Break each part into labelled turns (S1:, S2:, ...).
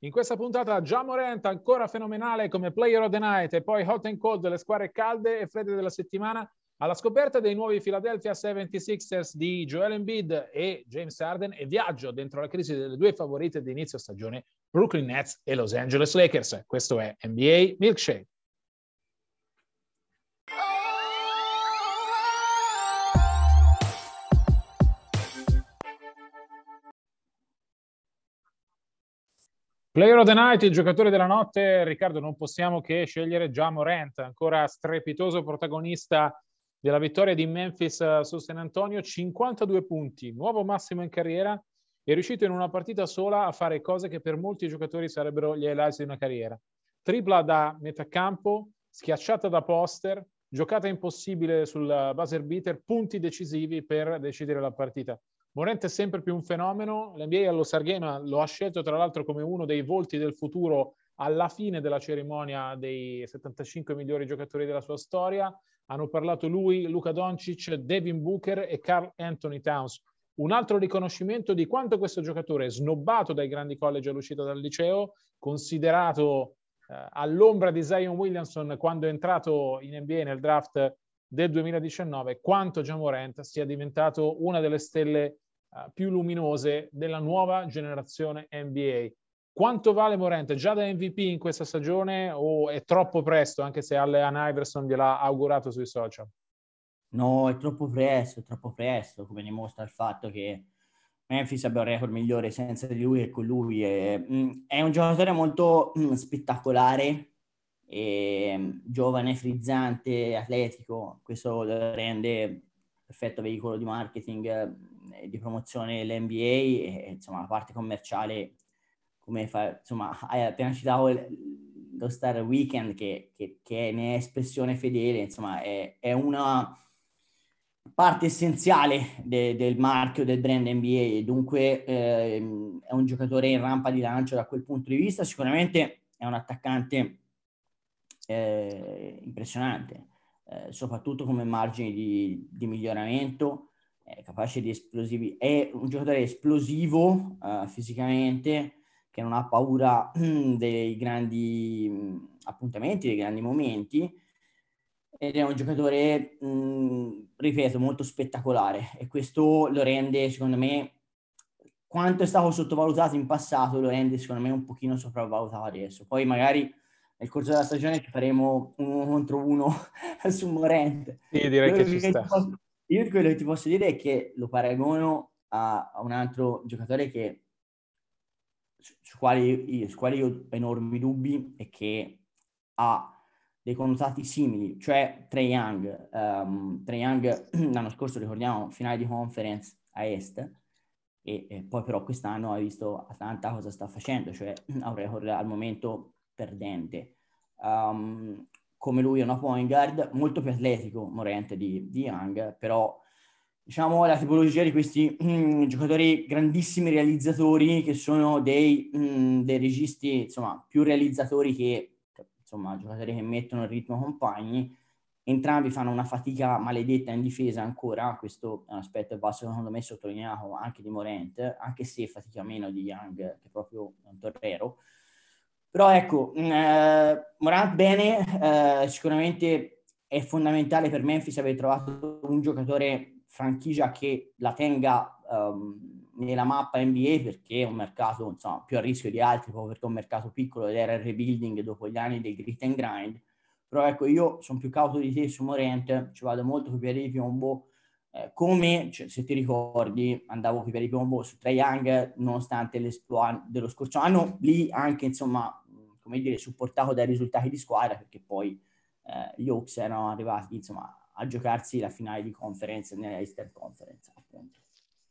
S1: In questa puntata Già Morant ancora fenomenale come player of the night e poi hot and cold delle squadre calde e fredde della settimana alla scoperta dei nuovi Philadelphia 76ers di Joel Embiid e James Harden e viaggio dentro la crisi delle due favorite di inizio stagione Brooklyn Nets e Los Angeles Lakers. Questo è NBA Milkshake. Player of the Night, il giocatore della notte, Riccardo, non possiamo che scegliere già Morant, ancora strepitoso protagonista della vittoria di Memphis eh, su San Antonio, 52 punti, nuovo massimo in carriera, è riuscito in una partita sola a fare cose che per molti giocatori sarebbero gli highlights di una carriera. Tripla da metà campo, schiacciata da poster, giocata impossibile sul buzzer beater, punti decisivi per decidere la partita. Morent è sempre più un fenomeno, l'NBA allo Sarghena lo ha scelto tra l'altro come uno dei volti del futuro alla fine della cerimonia dei 75 migliori giocatori della sua storia. Hanno parlato lui, Luca Doncic, Devin Booker e Carl Anthony Towns. Un altro riconoscimento di quanto questo giocatore, snobbato dai grandi college all'uscita dal liceo, considerato eh, all'ombra di Zion Williamson quando è entrato in NBA nel draft del 2019, quanto John Morant sia diventato una delle stelle uh, più luminose della nuova generazione NBA. Quanto vale Morente? Già da MVP in questa stagione o è troppo presto, anche se Allen Iverson gliel'ha augurato sui social?
S2: No, è troppo presto, è troppo presto, come dimostra il fatto che Memphis abbia un record migliore senza di lui e con lui. È, mm, è un giocatore molto mm, spettacolare, e, giovane, frizzante, atletico. Questo lo rende perfetto veicolo di marketing di promozione dell'NBA e insomma la parte commerciale come fa, insomma hai appena citato lo Star Weekend che, che, che ne è espressione fedele insomma è, è una parte essenziale de, del marchio del brand NBA dunque eh, è un giocatore in rampa di lancio da quel punto di vista. Sicuramente è un attaccante eh, impressionante eh, soprattutto come margine di, di miglioramento è capace di esplosivi, è un giocatore esplosivo uh, fisicamente, che non ha paura dei grandi mh, appuntamenti, dei grandi momenti, ed è un giocatore, mh, ripeto, molto spettacolare e questo lo rende, secondo me, quanto è stato sottovalutato in passato, lo rende, secondo me, un pochino sopravvalutato adesso. Poi magari nel corso della stagione ci faremo uno contro uno su Morente.
S1: Sì, direi Quello che ci sta. Posso
S2: io quello che ti posso dire è che lo paragono a, a un altro giocatore che, su, su, quali, su quali io ho enormi dubbi e che ha dei connotati simili, cioè Trey Young. Um, Trey Young l'anno scorso, ricordiamo, finale di conference a Est, e, e, poi però quest'anno ha visto Atlanta cosa sta facendo, cioè ha un record al momento perdente. Um, come lui è una point guard, molto più atletico Morente di, di Young, però diciamo la tipologia di questi mm, giocatori grandissimi realizzatori che sono dei, mm, dei registi insomma più realizzatori che insomma giocatori che mettono il ritmo compagni entrambi fanno una fatica maledetta in difesa ancora questo è un aspetto va secondo me sottolineato anche di Morente anche se fatica meno di Young che è proprio un torrero però ecco, mm, eh, Morant bene, eh, sicuramente è fondamentale per Memphis aver trovato un giocatore franchigia che la tenga um, nella mappa NBA perché è un mercato insomma, più a rischio di altri, proprio perché è un mercato piccolo ed era il rebuilding dopo gli anni del grit and grind. però ecco io sono più cauto di te su Morente, ci vado molto i piedi di piombo, eh, come cioè, se ti ricordi andavo i piedi di piombo su Trae Young nonostante l'esploit dello scorso anno, lì anche insomma come dire supportato dai risultati di squadra perché poi eh, gli Hawks erano arrivati insomma a giocarsi la finale di conference nella Eastern Conference appunto.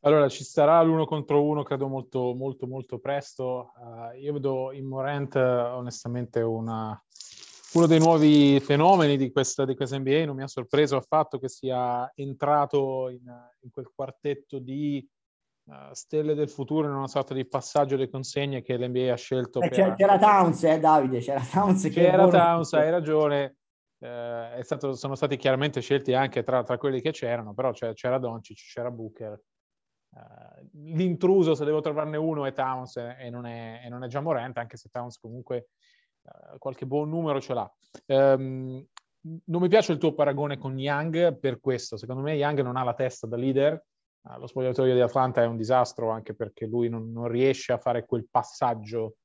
S1: Allora, ci sarà l'uno contro uno, credo molto, molto, molto presto. Uh, io vedo in Morant onestamente una, uno dei nuovi fenomeni di questa, di questa, NBA. Non mi ha sorpreso affatto che sia entrato in, in quel quartetto di uh, stelle del futuro, in una sorta di passaggio di consegne che l'NBA ha scelto.
S2: Eh, per... C'era Towns, eh, Davide, c'era Towns. Che
S1: c'era Towns, hai ragione. Eh, stato, sono stati chiaramente scelti anche tra, tra quelli che c'erano, però c'era, c'era Doncic, c'era Booker Uh, l'intruso, se devo trovarne uno, è Towns e non è, e non è già Morant, anche se Towns comunque uh, qualche buon numero ce l'ha. Um, non mi piace il tuo paragone con Young per questo. Secondo me Young non ha la testa da leader. Uh, lo spogliatoio di Atlanta è un disastro anche perché lui non, non riesce a fare quel passaggio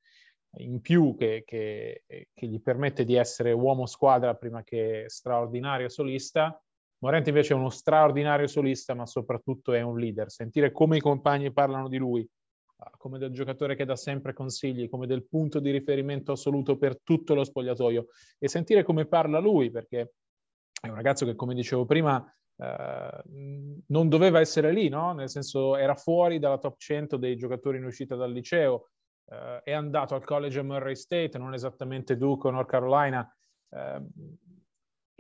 S1: in più che, che, che, gli permette di essere uomo squadra prima che straordinario solista. Morente invece è uno straordinario solista, ma soprattutto è un leader. Sentire come i compagni parlano di lui, ah, come del giocatore che dà sempre consigli, come del punto di riferimento assoluto per tutto lo spogliatoio e sentire come parla lui, perché è un ragazzo che, come dicevo prima, eh, non doveva essere lì, no? Nel senso era fuori dalla top 100 dei giocatori in uscita dal liceo, eh, è andato al college a Murray State, non esattamente Duke o North Carolina. Eh,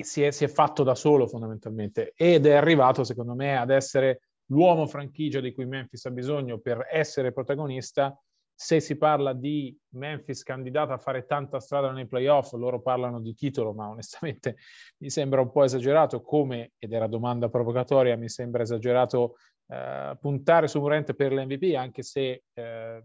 S1: si è, si è fatto da solo fondamentalmente ed è arrivato secondo me ad essere l'uomo franchigia di cui Memphis ha bisogno per essere protagonista. Se si parla di Memphis candidata a fare tanta strada nei playoff, loro parlano di titolo, ma onestamente mi sembra un po' esagerato come, ed era domanda provocatoria, mi sembra esagerato eh, puntare su Morente per l'MVP, anche se eh,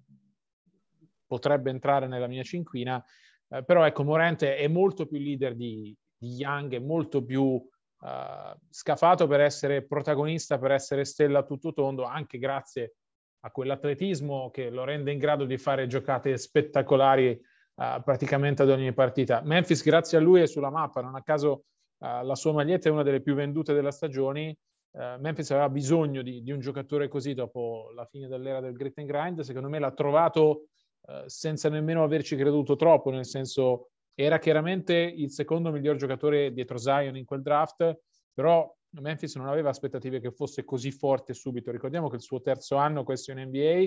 S1: potrebbe entrare nella mia cinquina. Eh, però ecco, Morente è molto più leader di, di Young è molto più uh, scafato per essere protagonista, per essere stella a tutto tondo, anche grazie a quell'atletismo che lo rende in grado di fare giocate spettacolari uh, praticamente ad ogni partita. Memphis, grazie a lui, è sulla mappa, non a caso uh, la sua maglietta è una delle più vendute della stagione. Uh, Memphis aveva bisogno di, di, un giocatore così dopo la fine dell'era del grit and grind. Secondo me l'ha trovato senza nemmeno averci creduto troppo, nel senso era chiaramente il secondo miglior giocatore dietro Zion in quel draft, però Memphis non aveva aspettative che fosse così forte subito. Ricordiamo che il suo terzo anno, questo in NBA,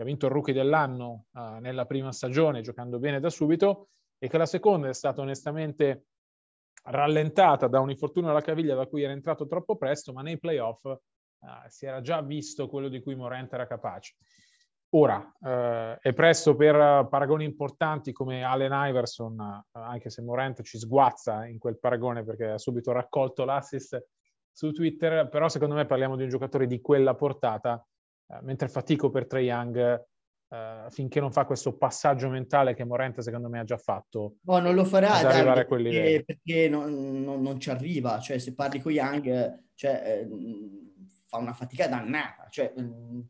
S1: ha vinto il rookie dell'anno uh, nella prima stagione, giocando bene da subito, e che la seconda è stata onestamente rallentata da un infortunio alla caviglia da cui era entrato troppo presto, ma nei playoff uh, si era già visto quello di cui Morente era capace. Ora, eh, è presto per paragoni importanti come Allen Iverson, eh, anche se Morant ci sguazza in quel paragone perché ha subito raccolto l'assist su Twitter, però secondo me parliamo di un giocatore di quella portata, eh, mentre fatico per Trae Young eh, finché non fa questo passaggio mentale che Morant secondo me ha già fatto.
S2: No, non lo farà Davide, perché, perché non, non, non, ci arriva, cioè se parli con Young cioè, eh, fa una fatica dannata, cioè... Mh, mm,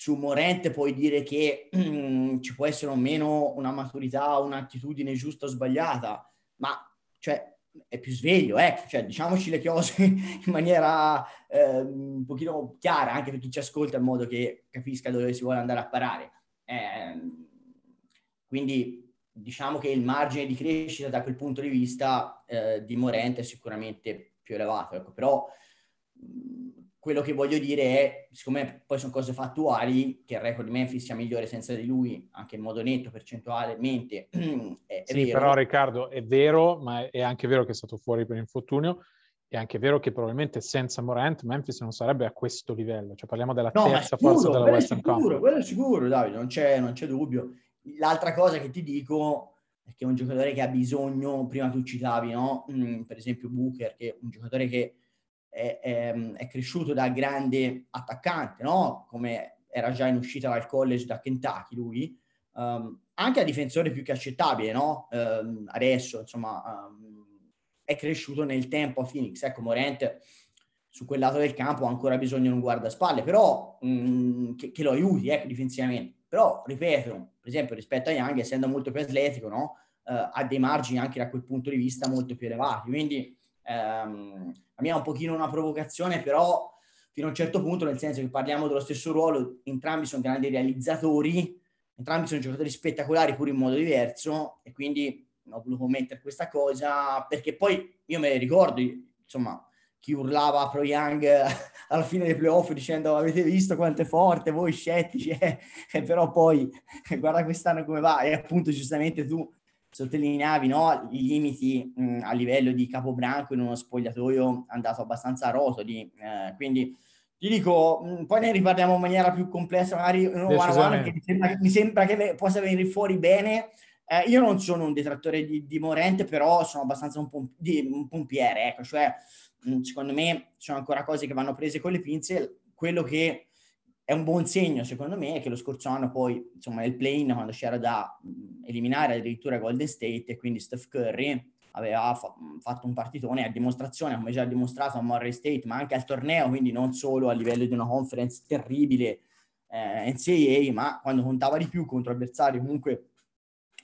S2: su Morente puoi dire che mm, ci può essere o meno una maturità, un'attitudine giusta o sbagliata, ma cioè, è più sveglio, ecco, cioè, diciamoci le cose in maniera eh, un pochino chiara anche per chi ci ascolta in modo che capisca dove si vuole andare a parare. Eh, quindi diciamo che il margine di crescita da quel punto di vista eh, di Morente è sicuramente più elevato, ecco, però quello che voglio dire è, siccome poi sono cose fattuali, che il record di Memphis sia migliore senza di lui, anche in modo netto, percentualmente,
S1: è, sì, vero. però Riccardo, è vero, ma è anche vero che è stato fuori per infortunio, è anche vero che probabilmente senza Morant Memphis non sarebbe a questo livello, cioè parliamo della no, terza sicuro, forza della Western
S2: sicuro,
S1: Conference.
S2: Quello è sicuro, Davide, non c'è, non c'è dubbio. L'altra cosa che ti dico è che è un giocatore che ha bisogno, prima tu citavi, no? Mm, per esempio Booker, che è un giocatore che è, è, è cresciuto da grande attaccante, no? come era già in uscita dal college da Kentucky lui, um, anche a difensore più che accettabile, no? Um, adesso, insomma, um, è cresciuto nel tempo a Phoenix. Ecco, Morente su quel lato del campo ha ancora bisogno di un guardaspalle, però um, che, che, lo aiuti, ecco, difensivamente. Però, ripeto, per esempio, rispetto a Young, essendo molto più atletico, no? ha dei margini anche da quel punto di vista molto più elevati. Quindi ehm, a me è un pochino una provocazione, però fino a un certo punto, nel senso che parliamo dello stesso ruolo, entrambi sono grandi realizzatori, entrambi sono giocatori spettacolari pure in modo diverso e quindi ho voluto mettere questa cosa perché poi io me ne ricordo, insomma, chi urlava a Pro Young alla fine dei playoff dicendo avete visto quanto è forte, voi scettici, eh? però poi guarda quest'anno come va e appunto giustamente tu sottolineavi no, i limiti mh, a livello di capobranco in uno spogliatoio andato abbastanza a rotoli, eh, quindi ti dico, mh, poi ne riparliamo in maniera più complessa, magari in un one che mi sembra, mi sembra che possa venire fuori bene. Eh, io non sono un detrattore di, di Morente, però sono abbastanza un, pom- di, un pompiere, ecco, cioè mh, secondo me ci sono ancora cose che vanno prese con le pinze. Quello che è un buon segno, secondo me, che lo scorso anno poi, insomma, nel play-in, quando c'era da eliminare addirittura Golden State e quindi Steph Curry, aveva fa- fatto un partitone a dimostrazione, come già dimostrato a Morris State, ma anche al torneo, quindi non solo a livello di una conference terribile eh, NCAA, ma quando contava di più contro avversari comunque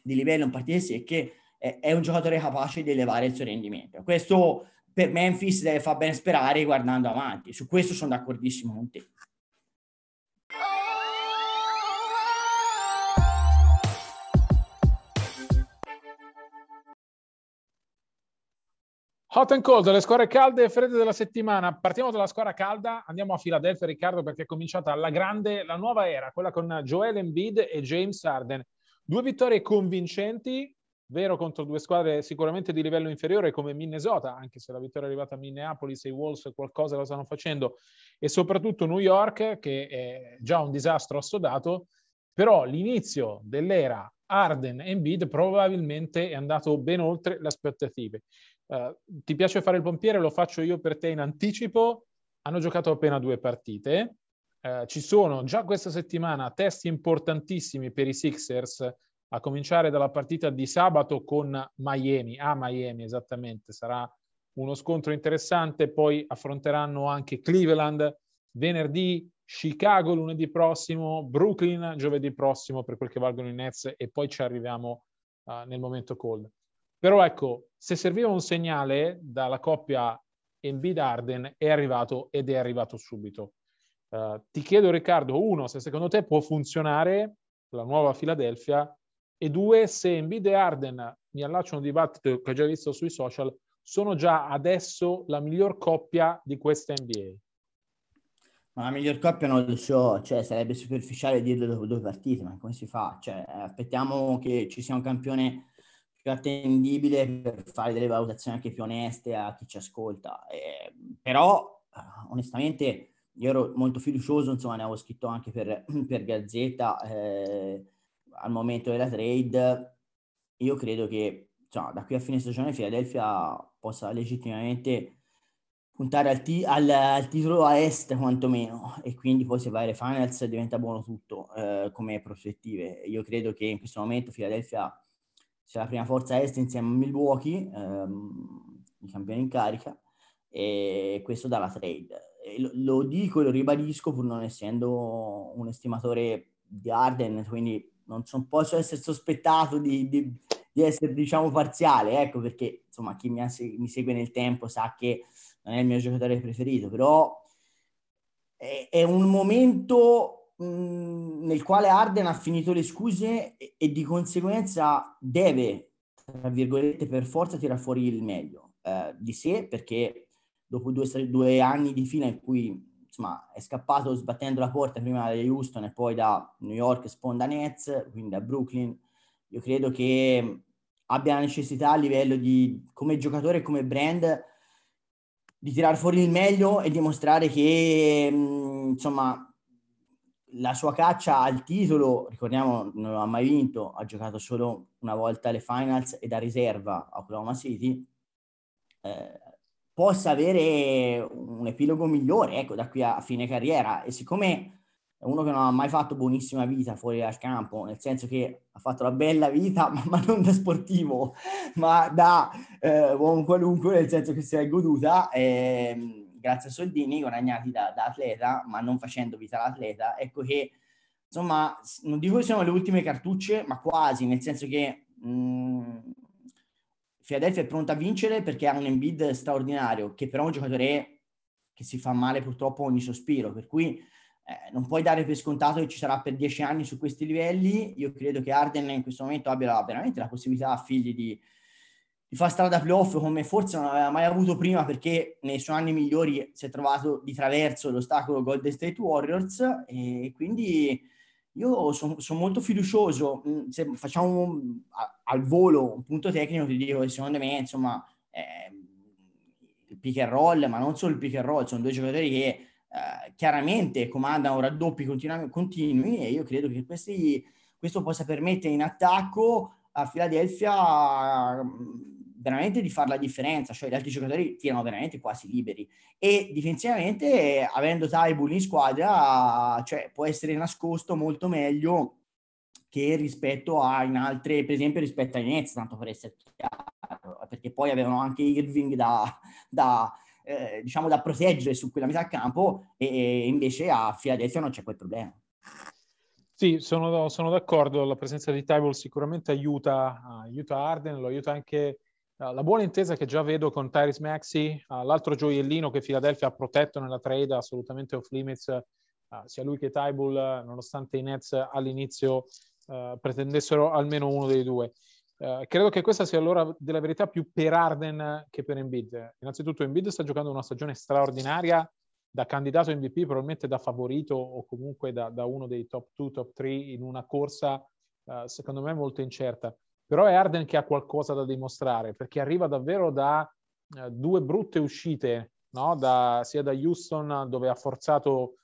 S2: di livello in partite secche, è un giocatore capace di elevare il suo rendimento. Questo per Memphis deve far ben sperare guardando avanti. Su questo sono d'accordissimo con te.
S1: Hot and cold, le squadre calde e fredde della settimana. Partiamo dalla squadra calda, andiamo a Filadelfia, Riccardo, perché è cominciata la grande, la nuova era, quella con Joel Embiid e James Harden. Due vittorie convincenti, vero contro due squadre sicuramente di livello inferiore come Minnesota, anche se la vittoria è arrivata a Minneapolis e i Wolves qualcosa lo stanno facendo, e soprattutto New York, che è già un disastro assodato, però l'inizio dell'era Harden e Embiid probabilmente è andato ben oltre le aspettative. Uh, ti piace fare il pompiere? Lo faccio io per te in anticipo. Hanno giocato appena due partite. Uh, ci sono già questa settimana testi importantissimi per i Sixers, a cominciare dalla partita di sabato con Miami, a Miami esattamente. Sarà uno scontro interessante. Poi affronteranno anche Cleveland venerdì, Chicago lunedì prossimo, Brooklyn giovedì prossimo per quel che valgono i Nets e poi ci arriviamo uh, nel momento cold. Però ecco, se serviva un segnale dalla coppia Embiid-Arden è arrivato ed è arrivato subito. Uh, ti chiedo Riccardo, uno, se secondo te può funzionare la nuova Philadelphia e due, se Embiid e Arden, mi allaccio a un dibattito che ho già visto sui social, sono già adesso la miglior coppia di questa NBA.
S2: Ma la miglior coppia non lo so, cioè sarebbe superficiale dirlo dopo due partite, ma come si fa? Cioè, aspettiamo che ci sia un campione più attendibile per fare delle valutazioni anche più oneste a chi ci ascolta. Eh, però, onestamente, io ero molto fiducioso, insomma, ne avevo scritto anche per, per Gazzetta eh, al momento della trade. Io credo che insomma, da qui a fine stagione Philadelphia possa legittimamente puntare al, ti- al, al, titolo a est quantomeno e quindi poi se vai alle finals diventa buono tutto eh, come prospettive. Io credo che in questo momento Philadelphia sia la prima forza est insieme a Milwaukee, ehm, i campioni in carica, e questo dalla trade. Lo, lo, dico e lo ribadisco pur non essendo un estimatore di Arden, quindi non son, posso essere sospettato di, di, di, essere, diciamo, parziale, ecco, perché, insomma, chi mi, ha, mi, segue nel tempo sa che non è il mio giocatore preferito, però è, è un momento nel quale Arden ha finito le scuse e, e, di conseguenza deve, tra virgolette, per forza tirare fuori il meglio eh, di sé, perché dopo due, due, anni di fila in cui insomma, è scappato sbattendo la porta prima da Houston e poi da New York sponda Nets, quindi da Brooklyn, io credo che abbia la necessità a livello di, come giocatore e come brand, di tirare fuori il meglio e dimostrare che, mh, insomma, la sua caccia al titolo, ricordiamo, non ha mai vinto, ha giocato solo una volta alle finals e da riserva a Oklahoma City, eh, possa avere un epilogo migliore, ecco, da qui a fine carriera. E siccome uno che non ha mai fatto buonissima vita fuori dal campo, nel senso che ha fatto la bella vita, ma, non da sportivo, ma da eh, uomo qualunque, nel senso che si è goduta. Eh, grazie a soldini guadagnati da, da atleta, ma non facendo vita all'atleta, ecco che insomma, non dico che siano le ultime cartucce, ma quasi, nel senso che Mm, Philadelphia è pronta a vincere perché ha un Embiid straordinario, che però è un giocatore che si fa male purtroppo ogni sospiro, per cui eh, non puoi dare per scontato che ci sarà per dieci anni su questi livelli. Io credo che Arden in questo momento abbia veramente la possibilità figli di, di fare strada playoff come forse non aveva mai avuto prima perché nei suoi anni migliori si è trovato di traverso l'ostacolo Golden State Warriors e quindi io sono son molto fiducioso. Mm, se facciamo un, a, al volo un punto tecnico, ti dico che secondo me, insomma, eh, il pick and roll, ma non solo il pick and roll, sono due giocatori che eh, chiaramente comandano raddoppi continu- continui e io credo che questi, questo possa permettere in attacco a Philadelphia veramente di fare la differenza, cioè gli altri giocatori tirano veramente quasi liberi. E difensivamente avendo Tybull in squadra cioè, può essere nascosto molto meglio che rispetto a in altre, per esempio rispetto ai Nets, tanto per essere chiaro, perché poi avevano anche Irving da, da eh, diciamo da proteggere su quella metà campo e, invece a Philadelphia non c'è quel problema.
S1: Sì, sono, sono d'accordo, la presenza di Tybull sicuramente aiuta, aiuta Arden, lo aiuta anche Uh, la buona intesa che già vedo con Tyrese Maxi, l'altro gioiellino che Philadelphia ha protetto nella trade assolutamente off limits, sia lui che Tybull, nonostante i Nets all'inizio pretendessero almeno uno dei due. Credo che questa sia allora della verità più per Arden che per Embiid. Innanzitutto Embiid sta giocando una stagione straordinaria da candidato MVP, probabilmente da favorito o comunque da, da uno dei top 2, top 3 in una corsa secondo me molto incerta però è Arden che ha qualcosa da dimostrare perché arriva davvero da eh, due brutte uscite, no? da, sia da Houston dove ha forzato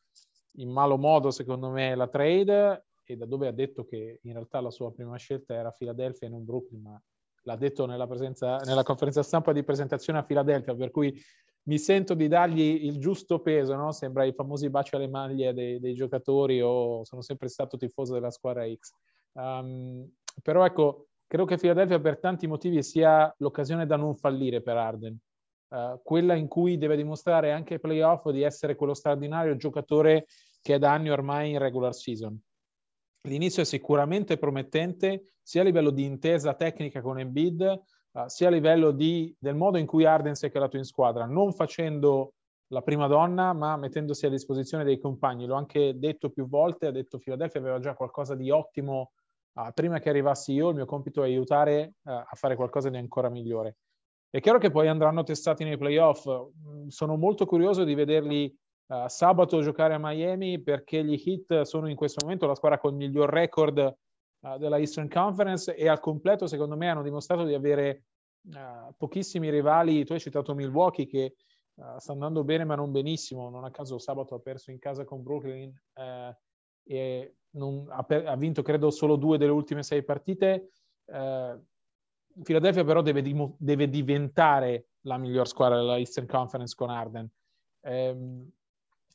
S1: in malo modo secondo me la trade e da dove ha detto che in realtà la sua prima scelta era Philadelphia e non Brooklyn, ma l'ha detto nella, presenza, nella conferenza stampa di presentazione a Philadelphia, per cui mi sento di dargli il giusto peso, no? sembra i famosi baci alle maglie dei, dei giocatori o sono sempre stato tifoso della squadra X. Um, però ecco, Credo che Philadelphia per tanti motivi sia l'occasione da non fallire per Arden, uh, quella in cui deve dimostrare anche ai playoff di essere quello straordinario giocatore che è da anni ormai in regular season. L'inizio è sicuramente promettente sia a livello di intesa tecnica con Embiid, uh, sia a livello di, del modo in cui Arden si è calato in squadra, non facendo la prima donna, ma mettendosi a disposizione dei compagni. L'ho anche detto più volte, ha detto Philadelphia aveva già qualcosa di ottimo uh, prima che arrivassi io, il mio compito è aiutare uh, a fare qualcosa di ancora migliore. È chiaro che poi andranno testati nei playoff. Mm, sono molto curioso di vederli uh, sabato giocare a Miami perché gli Heat sono in questo momento la squadra con il miglior record della Eastern Conference e al completo, secondo me, hanno dimostrato di avere pochissimi rivali. Tu hai citato Milwaukee che sta andando bene ma non benissimo. Non a caso sabato ha perso in casa con Brooklyn e non, ha, ha, vinto credo solo due delle ultime sei partite. Eh, Philadelphia però deve, deve, diventare la miglior squadra della Eastern Conference con Arden. Eh,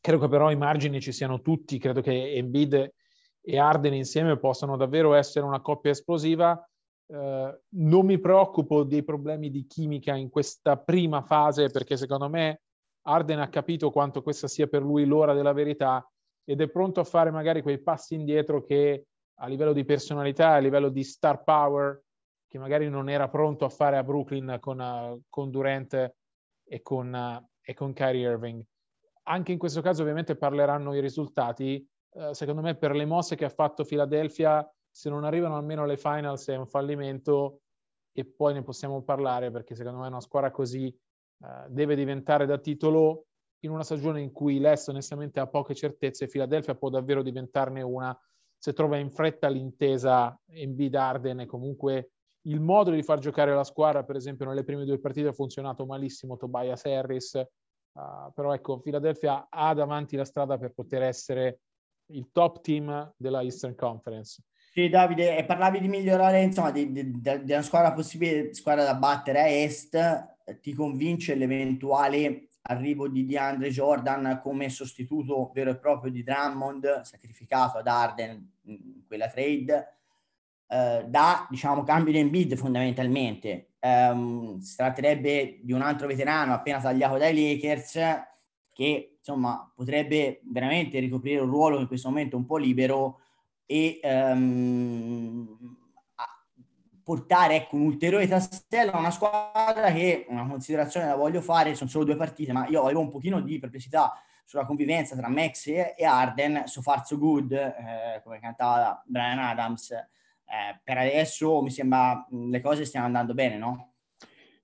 S1: credo che però i margini ci siano tutti, credo che Embiid e Arden insieme possano davvero essere una coppia esplosiva. Eh, non mi preoccupo dei problemi di chimica in questa prima fase perché secondo me Arden ha capito quanto questa sia per lui l'ora della verità ed è pronto a fare magari quei passi indietro che a livello di personalità, a livello di star power, che magari non era pronto a fare a Brooklyn con, uh, con Durant e con, uh, e con Kyrie Irving. Anche in questo caso ovviamente parleranno i risultati. Uh, secondo me per le mosse che ha fatto Philadelphia, se non arrivano almeno alle finals è un fallimento e poi ne possiamo parlare perché secondo me una squadra così deve diventare da titolo in una stagione in cui l'Est onestamente ha poche certezze, Philadelphia può davvero diventarne una se trova in fretta l'intesa Embiid Arden e comunque il modo di far giocare la squadra, per esempio nelle prime due partite ha funzionato malissimo Tobias Harris, uh, però ecco, Philadelphia ha davanti la strada per poter essere il top team della Eastern Conference.
S2: Sì, Davide, parlavi di migliorare, insomma, di, di, di, una squadra possibile, squadra da battere a est, ti convince l'eventuale arrivo di DeAndre Jordan come sostituto vero e proprio di Drummond, sacrificato ad Arden in quella trade, eh, da diciamo cambio di Embiid fondamentalmente. Um, si tratterebbe di un altro veterano appena tagliato dai Lakers che insomma potrebbe veramente ricoprire un ruolo in questo momento un po' libero e um, portare ecco, un ulteriore tassello a una squadra che una considerazione la voglio fare, sono solo due partite, ma io avevo un pochino di perplessità sulla convivenza tra Max e, Arden, so far so good, eh, come cantava Brian Adams, eh, per adesso mi sembra le cose stiano andando bene, no?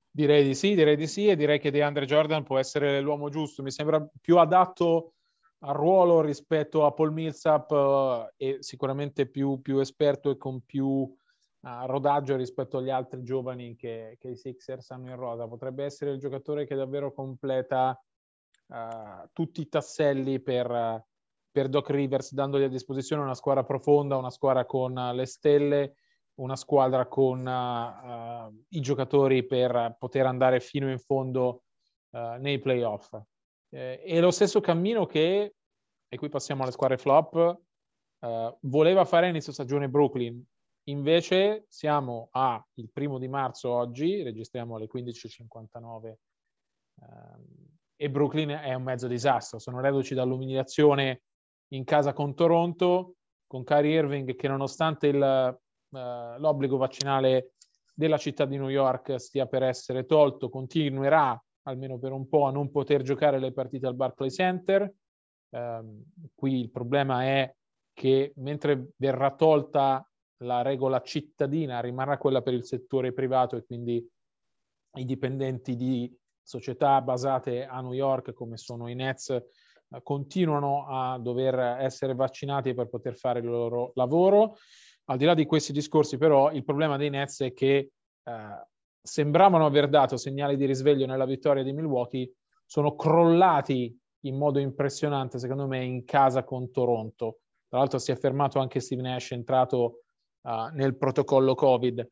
S1: Direi di sì, direi di sì e direi che DeAndre Jordan può essere l'uomo giusto, mi sembra più adatto al ruolo rispetto a Paul Millsap uh, e sicuramente più, più, esperto e con più uh, rodaggio rispetto agli altri giovani che, che, i Sixers hanno in rosa. Potrebbe essere il giocatore che davvero completa uh, tutti i tasselli per, per Doc Rivers, dandogli a disposizione una squadra profonda, una squadra con le stelle una squadra con uh, i giocatori per poter andare fino in fondo uh, nei playoff. Eh, e lo stesso cammino che, e qui passiamo alle squadre flop, uh, voleva fare inizio stagione Brooklyn. Invece siamo a il primo di marzo oggi, registriamo alle 15.59 ehm, e Brooklyn è un mezzo disastro. Sono reduci dall'umiliazione in casa con Toronto, con Kyrie Irving che nonostante il eh, l'obbligo vaccinale della città di New York stia per essere tolto, continuerà almeno per un po' a non poter giocare le partite al Barclays Center. Eh, qui il problema è che mentre verrà tolta la regola cittadina, rimarrà quella per il settore privato e quindi i dipendenti di società basate a New York, come sono i Nets, continuano a dover essere vaccinati per poter fare il loro lavoro. Al di là di questi discorsi, però, il problema dei Nets è che eh, sembravano aver dato segnali di risveglio nella vittoria di Milwaukee, sono crollati in modo impressionante, secondo me, in casa con Toronto. Tra l'altro si è fermato anche Steve Nash, entrato uh, nel protocollo Covid.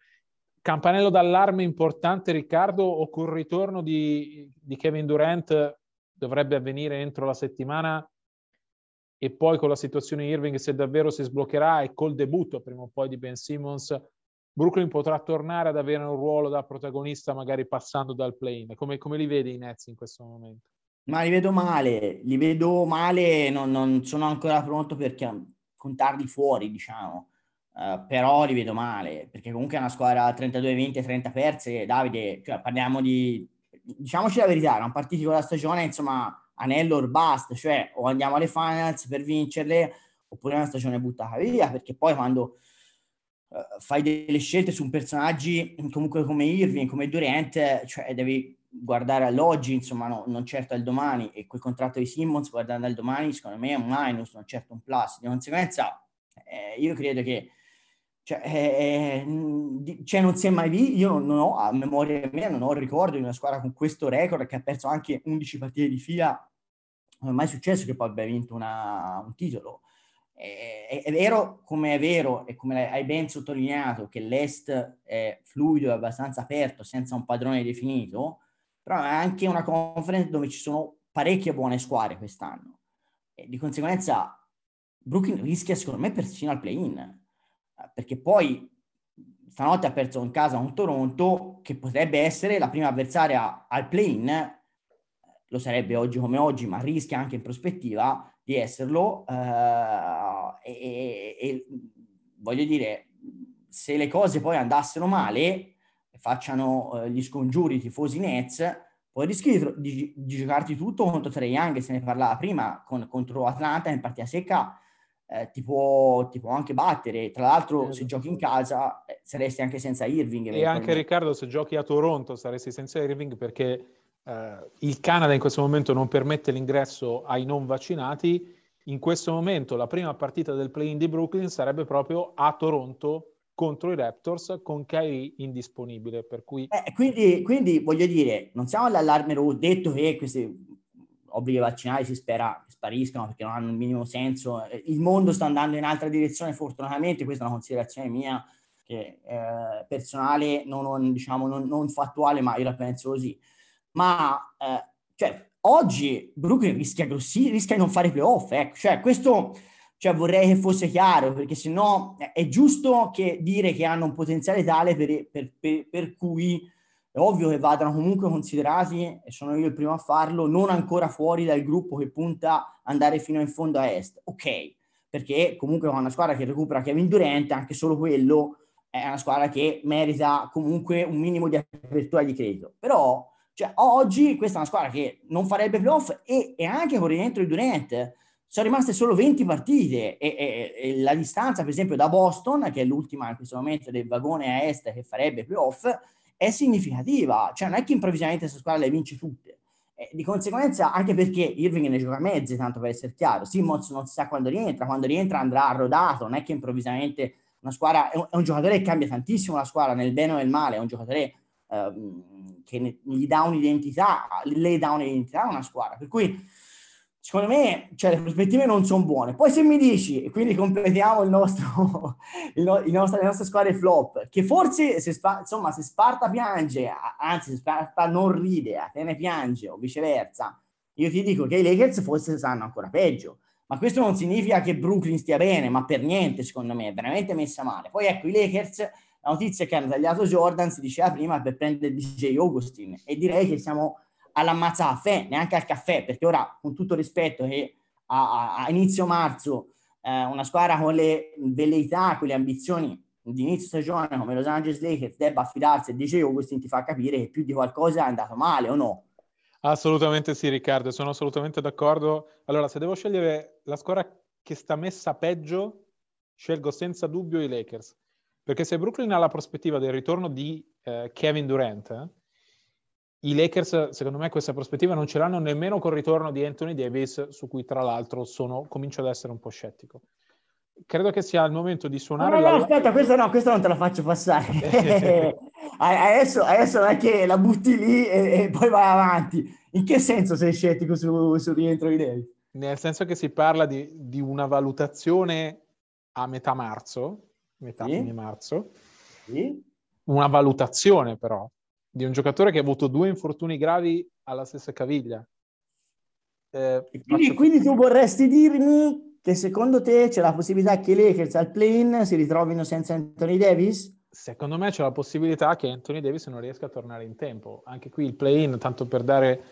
S1: Campanello d'allarme importante, Riccardo, o col ritorno di, di Kevin Durant dovrebbe avvenire entro la settimana e poi con la situazione Irving se davvero si sbloccherà e col debutto prima o poi di Ben Simmons Brooklyn potrà tornare ad avere un ruolo da protagonista magari passando dal play-in. Come, come li vedi i Nets in questo momento?
S2: Ma li vedo male, li vedo male, non, non sono ancora pronto per contarli fuori, diciamo, uh, però li vedo male, perché comunque è una squadra 32-20 e 30 perse, Davide, cioè parliamo di, diciamoci la verità, erano partiti con la stagione, insomma, anello or basta, cioè o andiamo alle finals per vincerle oppure una stagione buttata via, perché poi quando uh, fai delle scelte su personaggi comunque come Irving, come Durant, cioè devi guardare all'oggi, insomma, no, non certo al domani, e quel contratto di Simmons guardando al domani, secondo me è un minus, non certo un plus. Di conseguenza, eh, io credo che cioè, eh, eh cioè, non si è mai visto, io non, ho a memoria mia, non ho ricordo di una squadra con questo record che ha perso anche 11 partite di fila non è mai successo che poi abbia vinto una, un titolo. È, è, vero, come è vero e come hai ben sottolineato, che l'Est è fluido e abbastanza aperto, senza un padrone definito, però è anche una conference dove ci sono parecchie buone squadre quest'anno. E di conseguenza Brooklyn rischia secondo me persino al play-in, perché poi stanotte ha perso in casa un Toronto che potrebbe essere la prima avversaria al play-in lo sarebbe oggi come oggi, ma rischia anche in prospettiva di esserlo. Eh, e, e, voglio dire, se le cose poi andassero male, facciano eh, gli scongiuri i tifosi Nets, poi rischi di, di, giocarti tutto contro Trey Young, se ne parlava prima, con, contro Atlanta in partita secca, eh, ti, può, ti, può, anche battere. Tra l'altro, se esatto. giochi in casa, eh, saresti anche senza Irving.
S1: E anche Riccardo, se giochi a Toronto, saresti senza Irving perché eh, il Canada in questo momento non permette l'ingresso ai non vaccinati, in questo momento la prima partita del play-in di Brooklyn sarebbe proprio a Toronto contro i Raptors con Kyrie indisponibile. Per cui...
S2: Eh, quindi, quindi, voglio dire, non siamo all'allarme rosso, detto che questi obblighi vaccinali si spera spariscano perché non hanno il minimo senso. Il mondo sta andando in altra direzione, fortunatamente, questa è una considerazione mia che, eh, personale, non, non, diciamo, non, non fattuale, ma io la penso così ma eh, cioè, oggi Brooklyn rischia, grossi, rischia di non fare playoff, ecco. cioè, questo cioè, vorrei che fosse chiaro, perché se no è giusto che dire che hanno un potenziale tale per, per, per, per cui è ovvio che vadano comunque considerati, e sono io il primo a farlo, non ancora fuori dal gruppo che punta andare fino in fondo a est. Ok, perché comunque con una squadra che recupera Kevin Durant, anche solo quello è una squadra che merita comunque un minimo di apertura di credito. Però cioè, oggi questa è una squadra che non farebbe playoff e, e anche con rientro di Durant sono rimaste solo 20 partite e, e, e, la distanza, per esempio, da Boston, che è l'ultima in questo momento del vagone a est che farebbe playoff, è significativa. Cioè, non è che improvvisamente questa squadra le vince tutte. E di conseguenza, anche perché Irving ne gioca mezzi, tanto per essere chiaro, Simmons non si sa quando rientra, quando rientra andrà rodato, non è che improvvisamente una squadra è un, è un giocatore che cambia tantissimo la squadra nel bene o nel male, è un giocatore eh, che ne, gli dà un'identità, le dà un'identità a una squadra. Per cui secondo me cioè, le prospettive non sono buone. Poi se mi dici, e quindi completiamo il nostro, il no, il nostro, le nostre squadre flop, che forse se, insomma, se Sparta piange, anzi se Sparta non ride, Atene piange o viceversa, io ti dico che i Lakers forse saranno ancora peggio. Ma questo non significa che Brooklyn stia bene, ma per niente secondo me, è veramente messa male. Poi ecco i Lakers, la notizia che hanno tagliato Jordan, si diceva prima, per prendere DJ Augustin e direi che siamo all'ammazzafè, neanche al caffè, perché ora, con tutto rispetto, che a, a inizio marzo eh, una squadra con le velleità, con le ambizioni di inizio stagione come Los Angeles Lakers debba affidarsi a DJ Augustin ti fa capire che più di qualcosa è andato male o no?
S1: Assolutamente sì, Riccardo, sono assolutamente d'accordo. Allora, se devo scegliere la squadra che sta messa peggio, scelgo senza dubbio i Lakers. Perché se Brooklyn ha la prospettiva del ritorno di eh, Kevin Durant, eh, i Lakers, secondo me, questa prospettiva non ce l'hanno nemmeno col ritorno di Anthony Davis, su cui tra l'altro sono, comincio ad essere un po' scettico. Credo che sia il momento di suonare.
S2: No, no, la... aspetta, questa no, questa non te la faccio passare. adesso, adesso non è che la butti lì e, e, poi vai avanti. In che senso sei scettico sul su rientro di Davis?
S1: Nel senso che si parla di, di una valutazione a metà marzo, metà sì. fine marzo. Sì. Una valutazione però di un giocatore che ha avuto due infortuni gravi alla stessa caviglia.
S2: Eh, quindi, faccio... quindi, tu vorresti dirmi che secondo te c'è la possibilità che i Lakers al play-in si ritrovino senza Anthony Davis?
S1: Secondo me c'è la possibilità che Anthony Davis non riesca a tornare in tempo. Anche qui il play-in, tanto per dare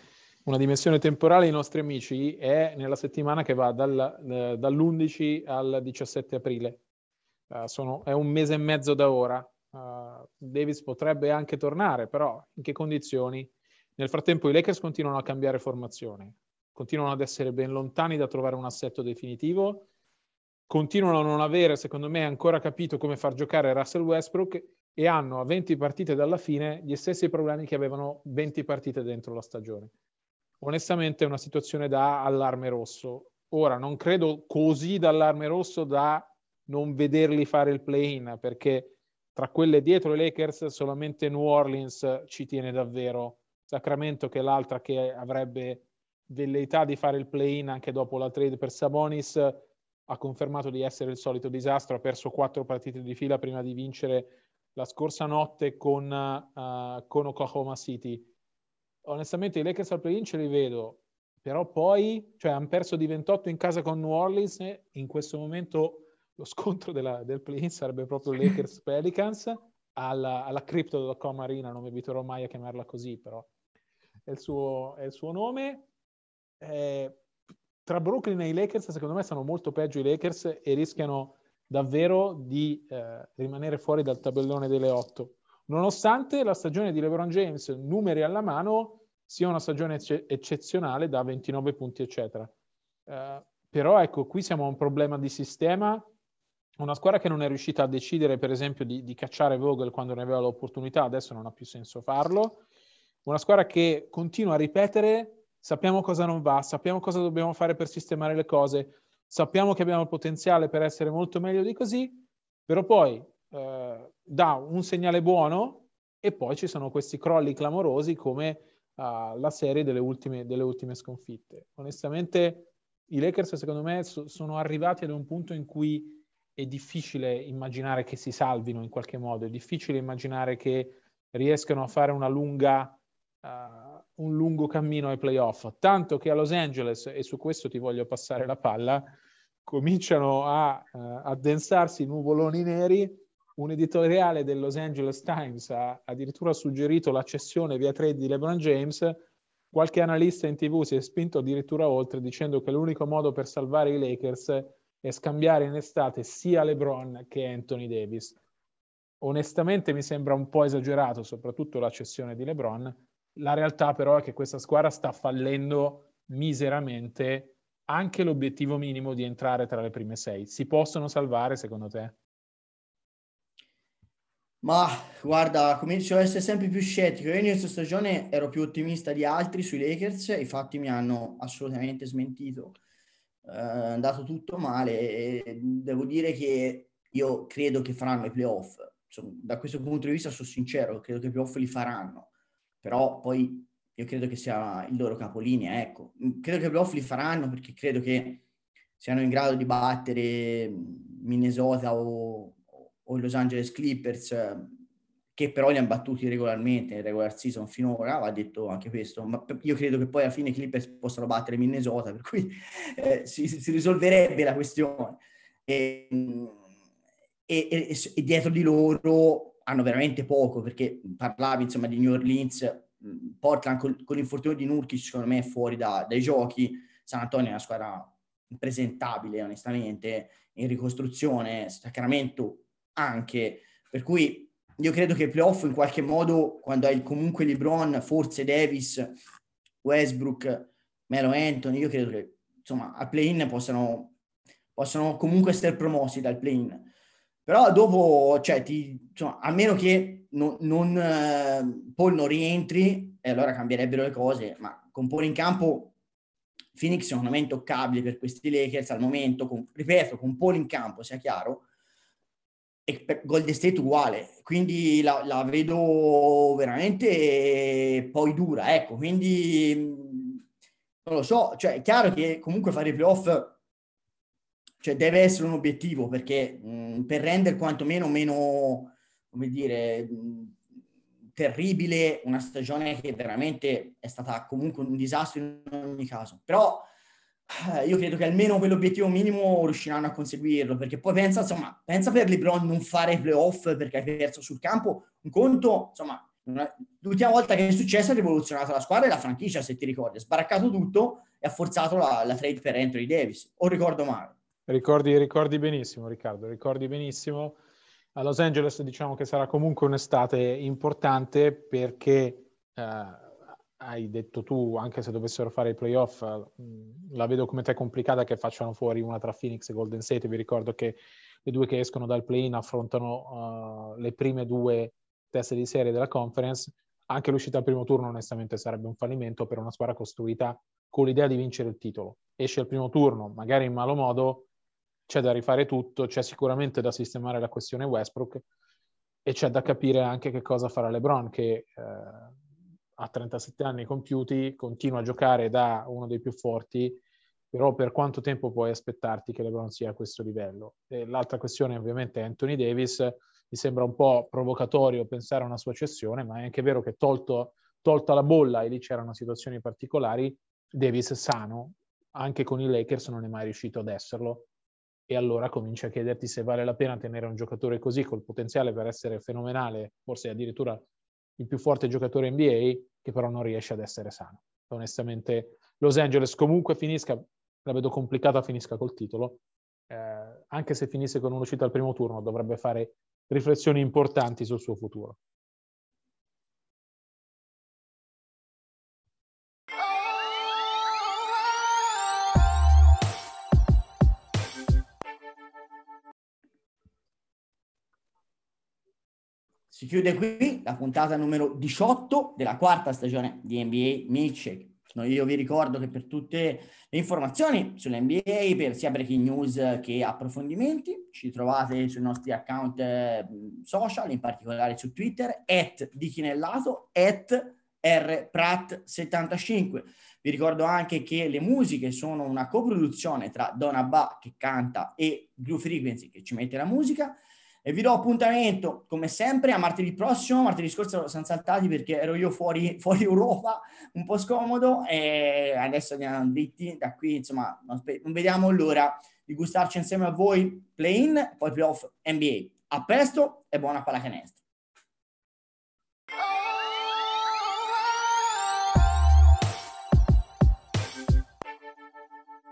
S1: una dimensione temporale ai nostri amici, è nella settimana che va dal, eh, dall'11 al 17 aprile. Uh, sono, è un mese e mezzo da ora. Uh, Davis potrebbe anche tornare, però in che condizioni? Nel frattempo i Lakers continuano a cambiare formazione, continuano ad essere ben lontani da trovare un assetto definitivo, continuano a non avere, secondo me, ancora capito come far giocare Russell Westbrook e hanno a 20 partite dalla fine gli stessi problemi che avevano 20 partite dentro la stagione. Onestamente è una situazione da allarme rosso. Ora, non credo così da allarme rosso da non vederli fare il play-in, perché tra quelle dietro i Lakers solamente New Orleans ci tiene davvero. Sacramento che è l'altra che avrebbe velleità di fare il play-in anche dopo la trade per Sabonis ha confermato di essere il solito disastro, ha perso quattro partite di fila prima di vincere la scorsa notte con, uh, con Oklahoma City. Onestamente i Lakers al play-in ce li vedo, però poi cioè, hanno perso di 28 in casa con New Orleans, in questo momento lo scontro della, del play-in sarebbe proprio Lakers Pelicans alla, alla Crypto.com Arena, non mi abituerò mai a chiamarla così, però è il suo, è il suo nome. Eh, tra Brooklyn e i Lakers, secondo me, sono molto peggio i Lakers e rischiano davvero di eh, rimanere fuori dal tabellone delle otto. Nonostante la stagione di LeBron James, numeri alla mano, sia una stagione ecce- eccezionale da 29 punti, eccetera. Eh, però ecco, qui siamo a un problema di sistema una squadra che non è riuscita a decidere, per esempio, di, di, cacciare Vogel quando ne aveva l'opportunità, adesso non ha più senso farlo. Una squadra che continua a ripetere: sappiamo cosa non va, sappiamo cosa dobbiamo fare per sistemare le cose, sappiamo che abbiamo il potenziale per essere molto meglio di così, però poi eh, dà un segnale buono e poi ci sono questi crolli clamorosi come uh, la serie delle ultime, delle ultime, sconfitte. Onestamente, i Lakers, secondo me, so, sono arrivati ad un punto in cui è difficile immaginare che si salvino in qualche modo, è difficile immaginare che riescano a fare una lunga, uh, un lungo cammino ai playoff, tanto che a Los Angeles, e su questo ti voglio passare la palla, cominciano a uh, addensarsi nuvoloni neri. Un editoriale del Los Angeles Times ha addirittura suggerito la cessione via trade di LeBron James. Qualche analista in tv si è spinto addirittura oltre dicendo che l'unico modo per salvare i Lakers è e scambiare in estate sia LeBron che Anthony Davis. onestamente mi sembra un po' esagerato, soprattutto la cessione di LeBron. La realtà però è che questa squadra sta fallendo miseramente anche l'obiettivo minimo di entrare tra le prime sei. Si possono salvare secondo te?
S2: Ma guarda, comincio ad essere sempre più scettico. Io inizio stagione ero più ottimista di altri sui Lakers, i fatti mi hanno assolutamente smentito. Eh, andato tutto male e devo dire che io credo che faranno i playoff. Insomma, da questo punto di vista sono sincero, credo che i playoff li faranno. Però poi io credo che sia il loro capolinea, ecco. Credo che i playoff li faranno perché credo che siano in grado di battere Minnesota o, o Los Angeles Clippers, che però li hanno battuti regolarmente in regular season finora, va detto anche questo, ma io credo che poi alla fine i Clippers possano battere Minnesota, per cui eh, si, si, risolverebbe la questione. E, e, e, e, dietro di loro hanno veramente poco, perché parlavi insomma di New Orleans, Portland con, con l'infortunio di Nurkic secondo me è fuori da, dai giochi, San Antonio è una squadra impresentabile onestamente, in ricostruzione, Sacramento anche, per cui io credo che i playoff in qualche modo, quando hai comunque LeBron, forse Davis, Westbrook, Melo Anthony, io credo che insomma al play-in possano, possano comunque essere promossi dal play-in. Però dopo, cioè, ti, insomma, a meno che non, non, eh, Paul non rientri, e allora cambierebbero le cose, ma con Paul in campo Phoenix secondo me intoccabile per questi Lakers al momento, con, ripeto, con Paul in campo, sia chiaro, e per Golden State uguale, quindi la, la, vedo veramente poi dura, ecco, quindi non lo so, cioè è chiaro che comunque fare i playoff cioè, deve essere un obiettivo perché mh, per rendere quantomeno meno, come dire, mh, terribile una stagione che veramente è stata comunque un disastro in ogni caso, però eh, io credo che almeno quell'obiettivo minimo riusciranno a conseguirlo, perché poi pensa, insomma, pensa per LeBron non fare playoff perché hai perso sul campo, un conto, insomma, l'ultima volta che è successo ha rivoluzionato la squadra e la franchigia, se ti ricordi, ha sbaraccato tutto e ha forzato la, la trade per Anthony Davis, o ricordo male?
S1: Ricordi, ricordi benissimo, Riccardo, ricordi benissimo. A Los Angeles diciamo che sarà comunque un'estate importante perché eh, hai detto tu, anche se dovessero fare i playoff, la vedo come te complicata che facciano fuori una tra Phoenix e Golden State. Vi ricordo che le due che escono dal play-in affrontano uh, le prime due teste di serie della conference. Anche l'uscita al primo turno onestamente sarebbe un fallimento per una squadra costruita con l'idea di vincere il titolo. Esce al primo turno, magari in malo modo, c'è da rifare tutto, c'è sicuramente da sistemare la questione Westbrook e c'è da capire anche che cosa farà LeBron che... Uh, a 37 anni compiuti, continua a giocare da uno dei più forti, però per quanto tempo puoi aspettarti che LeBron sia a questo livello? E l'altra questione ovviamente è Anthony Davis, mi sembra un po' provocatorio pensare a una sua cessione, ma è anche vero che tolto, tolta la bolla, e lì c'erano situazioni particolari, Davis sano, anche con i Lakers non è mai riuscito ad esserlo, e allora cominci a chiederti se vale la pena tenere un giocatore così col potenziale per essere fenomenale, forse addirittura il più forte giocatore NBA, che però non riesce ad essere sano. Onestamente, Los Angeles comunque finisca, la vedo complicata, finisca col titolo. Eh, anche se finisse con un'uscita al primo turno, dovrebbe fare riflessioni importanti sul suo futuro.
S2: Si chiude qui la puntata numero 18 della quarta stagione di NBA Milkshake. Io vi ricordo che per tutte le informazioni sull'NBA, per sia breaking news che approfondimenti, ci trovate sui nostri account eh, social, in particolare su Twitter, at dichinellato, at rprat75. Vi ricordo anche che le musiche sono una coproduzione tra Donna Ba che canta e Blue Frequency che ci mette la musica. E vi do appuntamento, come sempre, a martedì prossimo. Martedì scorso siamo saltati perché ero io fuori, fuori Europa, un po' scomodo, e adesso andiamo dritti. Da qui, insomma, non, non vediamo l'ora di gustarci insieme a voi play-in, poi playoff NBA. A presto e buona pallacanestro.